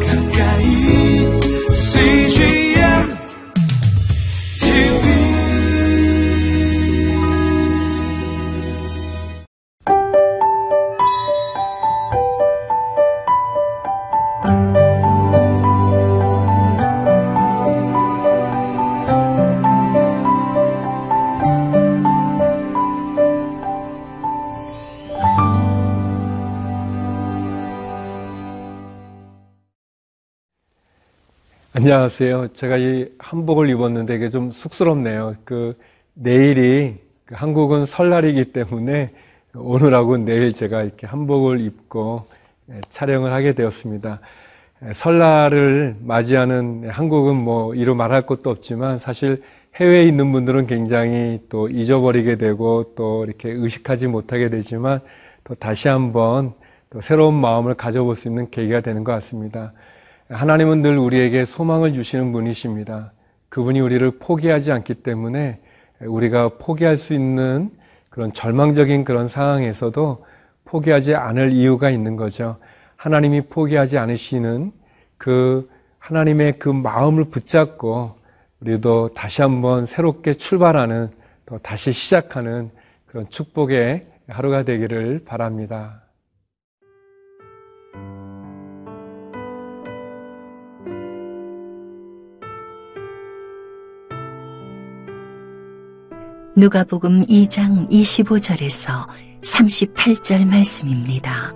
가까 안녕하세요. 제가 이 한복을 입었는데 이게 좀 쑥스럽네요. 그 내일이 그 한국은 설날이기 때문에 오늘하고 내일 제가 이렇게 한복을 입고 예, 촬영을 하게 되었습니다. 예, 설날을 맞이하는 한국은 뭐 이루 말할 것도 없지만 사실 해외에 있는 분들은 굉장히 또 잊어버리게 되고 또 이렇게 의식하지 못하게 되지만 또 다시 한번 또 새로운 마음을 가져볼 수 있는 계기가 되는 것 같습니다. 하나님은 늘 우리에게 소망을 주시는 분이십니다. 그분이 우리를 포기하지 않기 때문에 우리가 포기할 수 있는 그런 절망적인 그런 상황에서도 포기하지 않을 이유가 있는 거죠. 하나님이 포기하지 않으시는 그 하나님의 그 마음을 붙잡고 우리도 다시 한번 새롭게 출발하는 또 다시 시작하는 그런 축복의 하루가 되기를 바랍니다. 누가복음 2장 25절에서 38절 말씀입니다.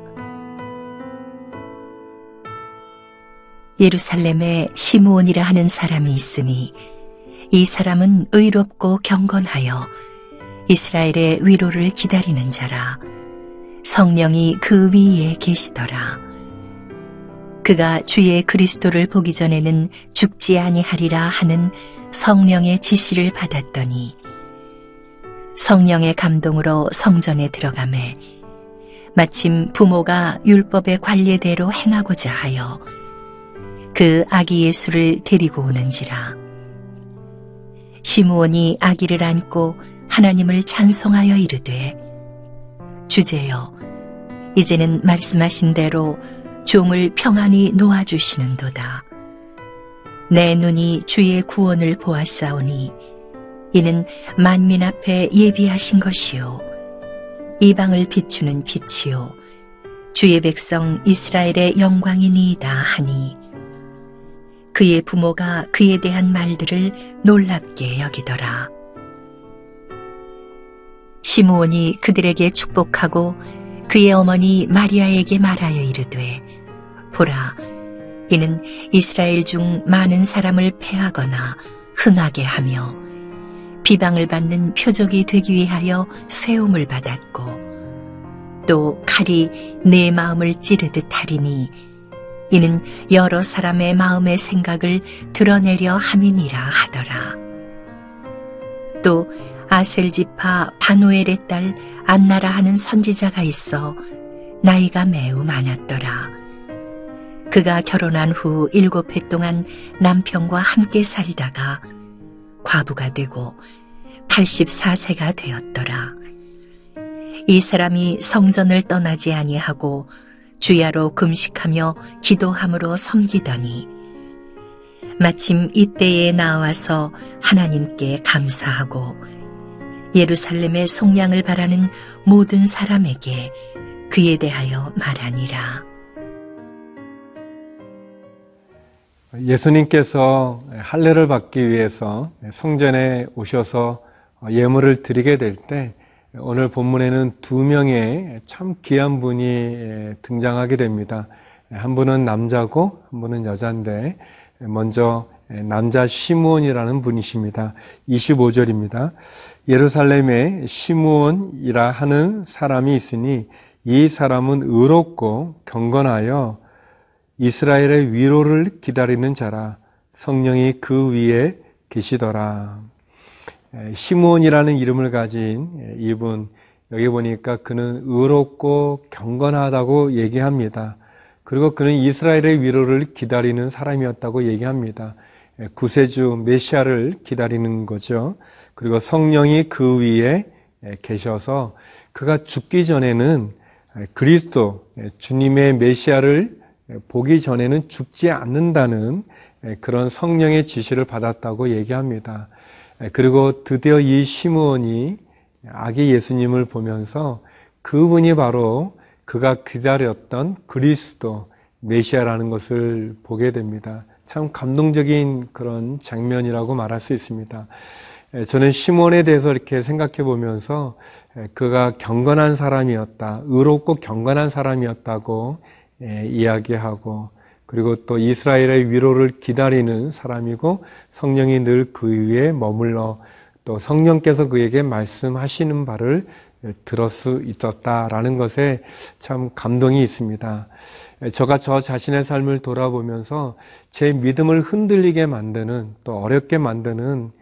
예루살렘에 시므온이라 하는 사람이 있으니 이 사람은 의롭고 경건하여 이스라엘의 위로를 기다리는 자라 성령이 그 위에 계시더라. 그가 주의 그리스도를 보기 전에는 죽지 아니하리라 하는 성령의 지시를 받았더니 성령의 감동으로 성전에 들어가매 마침 부모가 율법의 관례대로 행하고자 하여 그 아기 예수를 데리고 오는지라. 시므온이 아기를 안고 하나님을 찬송하여 이르되 주제여 이제는 말씀하신 대로 종을 평안히 놓아주시는도다. 내 눈이 주의 구원을 보았사오니 이는 만민 앞에 예비하신 것이요. 이방을 비추는 빛이요. 주의 백성 이스라엘의 영광이니이다 하니 그의 부모가 그에 대한 말들을 놀랍게 여기더라. 시므온이 그들에게 축복하고 그의 어머니 마리아에게 말하여 이르되 보라 이는 이스라엘 중 많은 사람을 패하거나 흥하게 하며 비방을 받는 표적이 되기 위하여 세움을 받았고 또 칼이 내 마음을 찌르듯 하리니 이는 여러 사람의 마음의 생각을 드러내려 함이니라 하더라. 또 아셀지파 바누엘의 딸 안나라 하는 선지자가 있어 나이가 매우 많았더라. 그가 결혼한 후 일곱 해 동안 남편과 함께 살다가 과부가 되고 84세가 되었더라. 이 사람이 성전을 떠나지 아니하고 주야로 금식하며 기도함으로 섬기더니 마침 이때에 나와서 하나님께 감사하고 예루살렘의 속량을 바라는 모든 사람에게 그에 대하여 말하니라. 예수님께서 할례를 받기 위해서 성전에 오셔서 예물을 드리게 될 때 오늘 본문에는 두 명의 참 귀한 분이 등장하게 됩니다. 한 분은 남자고 한 분은 여자인데 먼저 남자 시므온이라는 분이십니다. 25절입니다. 예루살렘에 시므온이라 하는 사람이 있으니 이 사람은 의롭고 경건하여 이스라엘의 위로를 기다리는 자라 성령이 그 위에 계시더라. 시므온이라는 이름을 가진 이분 여기 보니까 그는 의롭고 경건하다고 얘기합니다. 그리고 그는 이스라엘의 위로를 기다리는 사람이었다고 얘기합니다. 구세주 메시아를 기다리는 거죠. 그리고 성령이 그 위에 계셔서 그가 죽기 전에는 그리스도 주님의 메시아를 보기 전에는 죽지 않는다는 그런 성령의 지시를 받았다고 얘기합니다. 그리고 드디어 이 시므온이 아기 예수님을 보면서 그분이 바로 그가 기다렸던 그리스도 메시아라는 것을 보게 됩니다. 참 감동적인 그런 장면이라고 말할 수 있습니다. 저는 시몬에 대해서 이렇게 생각해 보면서 그가 경건한 사람이었다, 의롭고 경건한 사람이었다고 이야기하고 그리고 또 이스라엘의 위로를 기다리는 사람이고 성령이 늘 그 위에 머물러 또 성령께서 그에게 말씀하시는 바를 들을 수 있었다라는 것에 참 감동이 있습니다. 저가 저 자신의 삶을 돌아보면서 제 믿음을 흔들리게 만드는 또 어렵게 만드는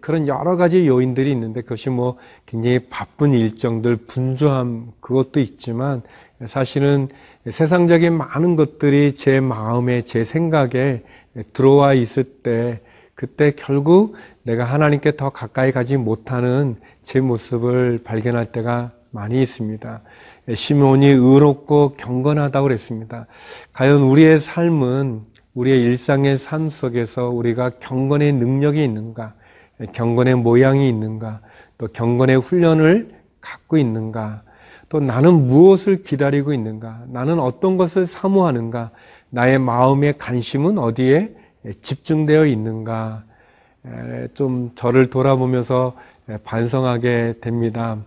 그런 여러 가지 요인들이 있는데 그것이 뭐 굉장히 바쁜 일정들, 분주함 그것도 있지만 사실은 세상적인 많은 것들이 제 마음에 제 생각에 들어와 있을 때 그때 결국 내가 하나님께 더 가까이 가지 못하는 제 모습을 발견할 때가 많이 있습니다. 시몬이 의롭고 경건하다고 그랬습니다. 과연 우리의 삶은 우리의 일상의 삶 속에서 우리가 경건의 능력이 있는가, 경건의 모양이 있는가, 또 경건의 훈련을 갖고 있는가, 또 나는 무엇을 기다리고 있는가, 나는 어떤 것을 사모하는가, 나의 마음의 관심은 어디에 집중되어 있는가, 좀 저를 돌아보면서 반성하게 됩니다.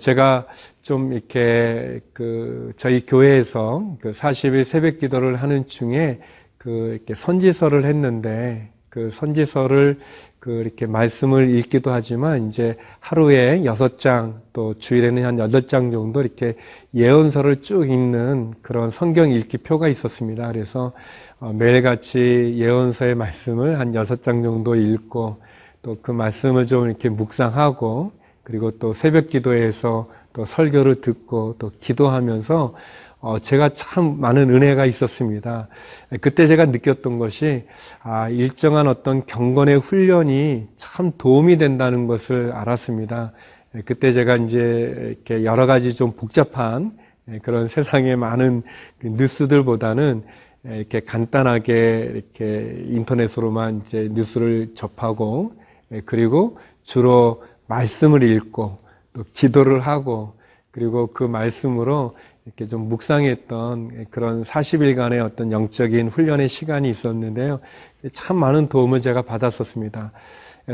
제가 좀 이렇게 그 저희 교회에서 그 40일 새벽 기도를 하는 중에 그 이렇게 선지서를 했는데 그 선지서를 그 이렇게 말씀을 읽기도 하지만 이제 하루에 여섯 장 또 주일에는 한 여덟 장 정도 이렇게 예언서를 쭉 읽는 그런 성경 읽기 표가 있었습니다. 그래서 어, 매일같이 예언서의 말씀을 한 여섯 장 정도 읽고 또 그 말씀을 좀 이렇게 묵상하고 그리고 또 새벽 기도에서 또 설교를 듣고 또 기도하면서 어, 제가 참 많은 은혜가 있었습니다. 그때 제가 느꼈던 것이, 아, 일정한 어떤 경건의 훈련이 참 도움이 된다는 것을 알았습니다. 그때 제가 이제 이렇게 여러 가지 좀 복잡한 그런 세상의 많은 그 뉴스들보다는 이렇게 간단하게 이렇게 인터넷으로만 이제 뉴스를 접하고 그리고 주로 말씀을 읽고 또 기도를 하고 그리고 그 말씀으로 이렇게 좀 묵상했던 그런 40일간의 어떤 영적인 훈련의 시간이 있었는데요. 참 많은 도움을 제가 받았었습니다.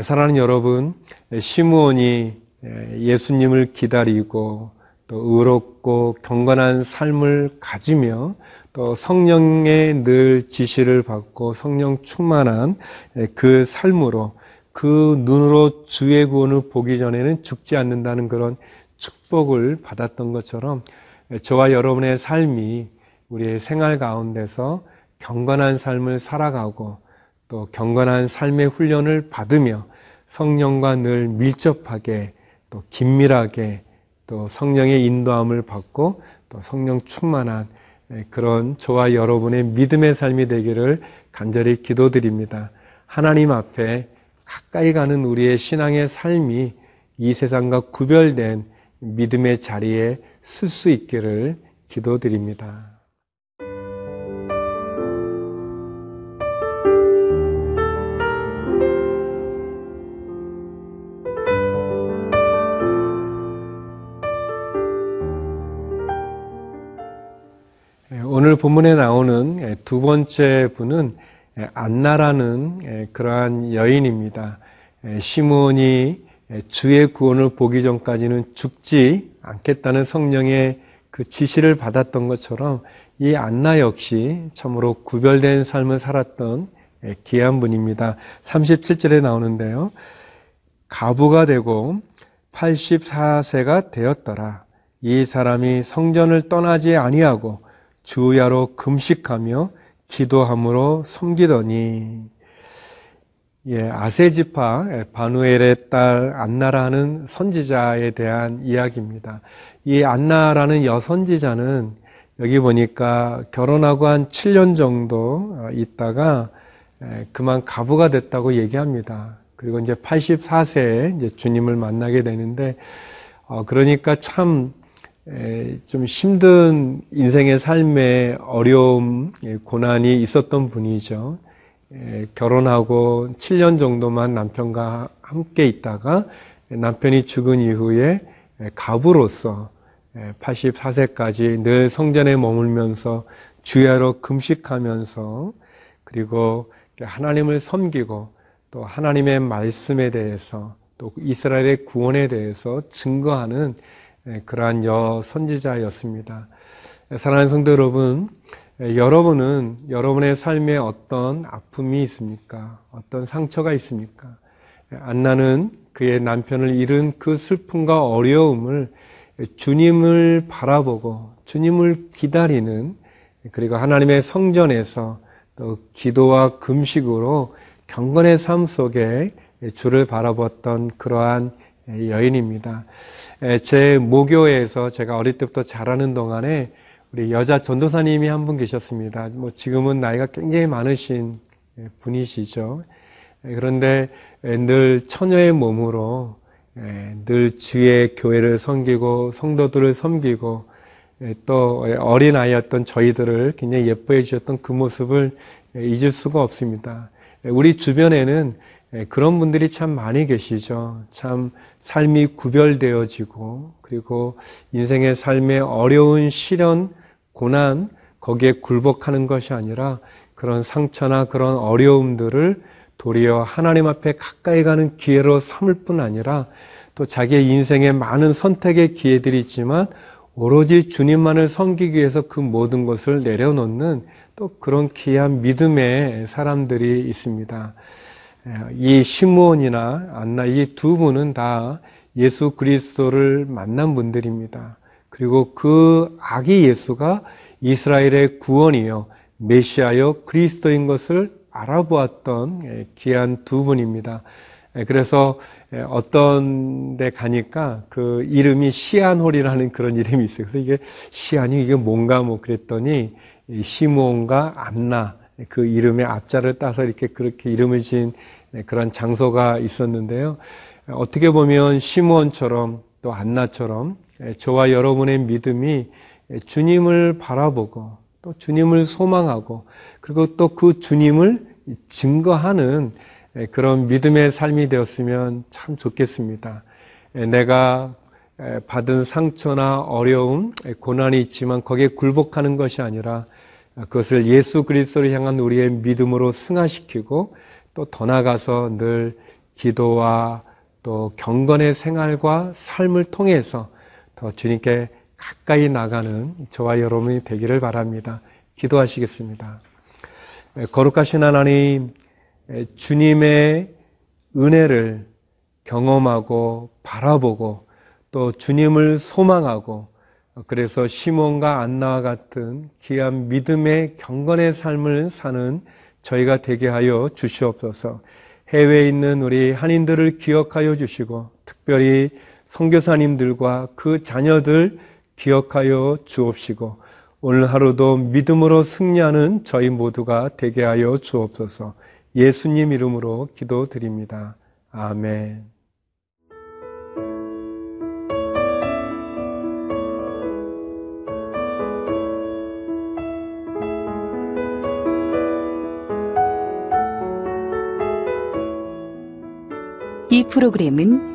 사랑하는 여러분, 시므온이 예수님을 기다리고 또 의롭고 경건한 삶을 가지며 또 성령의 늘 지시를 받고 성령 충만한 그 삶으로 그 눈으로 주의 구원을 보기 전에는 죽지 않는다는 그런 축복을 받았던 것처럼 저와 여러분의 삶이 우리의 생활 가운데서 경건한 삶을 살아가고 또 경건한 삶의 훈련을 받으며 성령과 늘 밀접하게 또 긴밀하게 또 성령의 인도함을 받고 또 성령 충만한 그런 저와 여러분의 믿음의 삶이 되기를 간절히 기도드립니다. 하나님 앞에 가까이 가는 우리의 신앙의 삶이 이 세상과 구별된 믿음의 자리에 쓸 수 있기를 기도드립니다. 오늘 본문에 나오는 두 번째 분은 안나라는 그러한 여인입니다. 시몬이 주의 구원을 보기 전까지는 죽지 않겠다는 성령의 그 지시를 받았던 것처럼 이 안나 역시 참으로 구별된 삶을 살았던 귀한 분입니다. 37절에 나오는데요. 가부가 되고 84세가 되었더라. 이 사람이 성전을 떠나지 아니하고 주야로 금식하며 기도함으로 섬기더니 예, 아세지파 예, 바누엘의 딸 안나라는 선지자에 대한 이야기입니다. 이 안나라는 여선지자는 여기 보니까 결혼하고 한 7년 정도 어, 있다가 예, 그만 가부가 됐다고 얘기합니다. 그리고 이제 84세에 이제 주님을 만나게 되는데, 어, 그러니까 참 에, 좀 힘든 인생의 삶에 어려움, 예, 고난이 있었던 분이죠. 에, 결혼하고 7년 정도만 남편과 함께 있다가 남편이 죽은 이후에 에, 가부로서 84세까지 늘 성전에 머물면서 주야로 금식하면서 그리고 하나님을 섬기고 또 하나님의 말씀에 대해서 또 이스라엘의 구원에 대해서 증거하는 그러한 여 선지자였습니다. 사랑하는 성도 여러분, 여러분은 여러분의 삶에 어떤 아픔이 있습니까? 어떤 상처가 있습니까? 안나는 그의 남편을 잃은 그 슬픔과 어려움을 주님을 바라보고 주님을 기다리는 그리고 하나님의 성전에서 또 기도와 금식으로 경건의 삶 속에 주를 바라봤던 그러한 여인입니다. 제 모교에서 제가 어릴 때부터 자라는 동안에 우리 여자 전도사님이 한 분 계셨습니다. 뭐 지금은 나이가 굉장히 많으신 분이시죠. 그런데 늘 처녀의 몸으로 늘 주의 교회를 섬기고 성도들을 섬기고 또 어린 아이였던 저희들을 굉장히 예뻐해 주셨던 그 모습을 잊을 수가 없습니다. 우리 주변에는 그런 분들이 참 많이 계시죠. 참 삶이 구별되어지고 그리고 인생의 삶의 어려운 시련, 고난 거기에 굴복하는 것이 아니라 그런 상처나 그런 어려움들을 도리어 하나님 앞에 가까이 가는 기회로 삼을 뿐 아니라 또 자기의 인생에 많은 선택의 기회들이 있지만 오로지 주님만을 섬기기 위해서 그 모든 것을 내려놓는 또 그런 귀한 믿음의 사람들이 있습니다. 이 시므온이나 안나 이 두 분은 다 예수 그리스도를 만난 분들입니다. 그리고 그 아기 예수가 이스라엘의 구원이요 메시아요 그리스도인 것을 알아보았던 귀한 두 분입니다. 그래서 어떤 데 가니까 그 이름이 시안홀이라는 그런 이름이 있어요. 그래서 이게 시안이 이게 뭔가 뭐 그랬더니 시므온과 안나 그 이름의 앞자를 따서 이렇게 그렇게 이름을 지은 그런 장소가 있었는데요. 어떻게 보면 시므온처럼 또 안나처럼 저와 여러분의 믿음이 주님을 바라보고 또 주님을 소망하고 그리고 또 그 주님을 증거하는 그런 믿음의 삶이 되었으면 참 좋겠습니다. 내가 받은 상처나 어려움, 고난이 있지만 거기에 굴복하는 것이 아니라 그것을 예수 그리스도를 향한 우리의 믿음으로 승화시키고 또 더 나아가서 늘 기도와 또 경건의 생활과 삶을 통해서 더 주님께 가까이 나가는 저와 여러분이 되기를 바랍니다. 기도하시겠습니다. 거룩하신 하나님, 주님의 은혜를 경험하고 바라보고 또 주님을 소망하고 그래서 시몬과 안나와 같은 귀한 믿음의 경건의 삶을 사는 저희가 되게 하여 주시옵소서. 해외에 있는 우리 한인들을 기억하여 주시고 특별히 선교사님들과 그 자녀들 기억하여 주옵시고 오늘 하루도 믿음으로 승리하는 저희 모두가 되게 하여 주옵소서. 예수님 이름으로 기도드립니다. 아멘. 이 프로그램은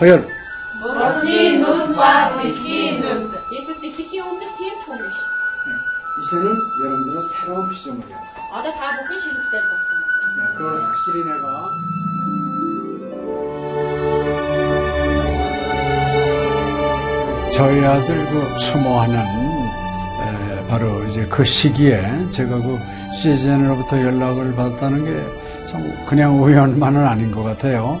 Hayır. Botinut var bikinut. Yesus dikdiki ummet diye çoğumuş. 이제는 여러분들은 새로운 시점을 해요. 아다 다 복근 시립들 봤어. 그걸 확실히 내가 저희 아들 그 추모하는 에, 바로 이제 그 시기에 제가 그 시즌으로부터 연락을 받았다는 게 참 그냥 우연만은 아닌 것 같아요.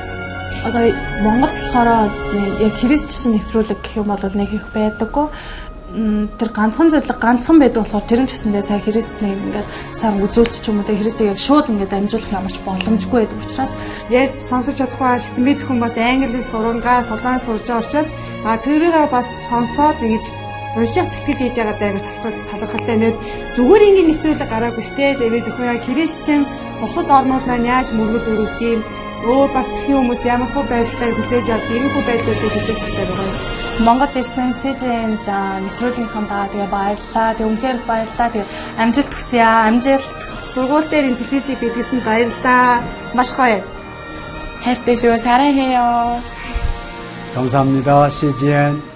Одоо Монгол болохоор нэг яг христчсэн нэвтрүүлэг гэх юм бол нэг их байдаггүй. Тэр ганцхан зөвлөг ганцхан байдаг болохоор тэр нь ч гэсэндээ сая христнийг ингээд сайн үзүүлч ч юм уу тэ христийг яг шууд ингээд амжуулах ямарч боломжгүй байдаг учраас ярьж сонсож чадахгүй гэсэн мэд хүн бас англи сурангаа судаан сурж байгаа учраас а тэрийг бас сонсоод ингэж унших тэтгэл хийж байгаа даа талархалтай нэт зүгээр ингээд нэвтрүүлэг гараагүй штэ тэгээд өхөө яа христчэн бусад орнууд маань яаж мөргөл өрөвд юм өөр бас тхэн хүмүүс ямар хөө байдлаар хүлээж авд ийм хөө байдлуудыг хүлээж авдаг байгаа юм. Монгол ирсэн СЖН-д нэвтрүүлгийнхаа даа тэгээ баярлаа. Тэг үнхээр их баярлаа. Тэг амжилт хүсье аа. Амжилт. Сургууль дээр ин телевизийг бидлсэн баярлаа. Маш гоё. хайртай шүү. 사랑해요. 감사합니다. CGN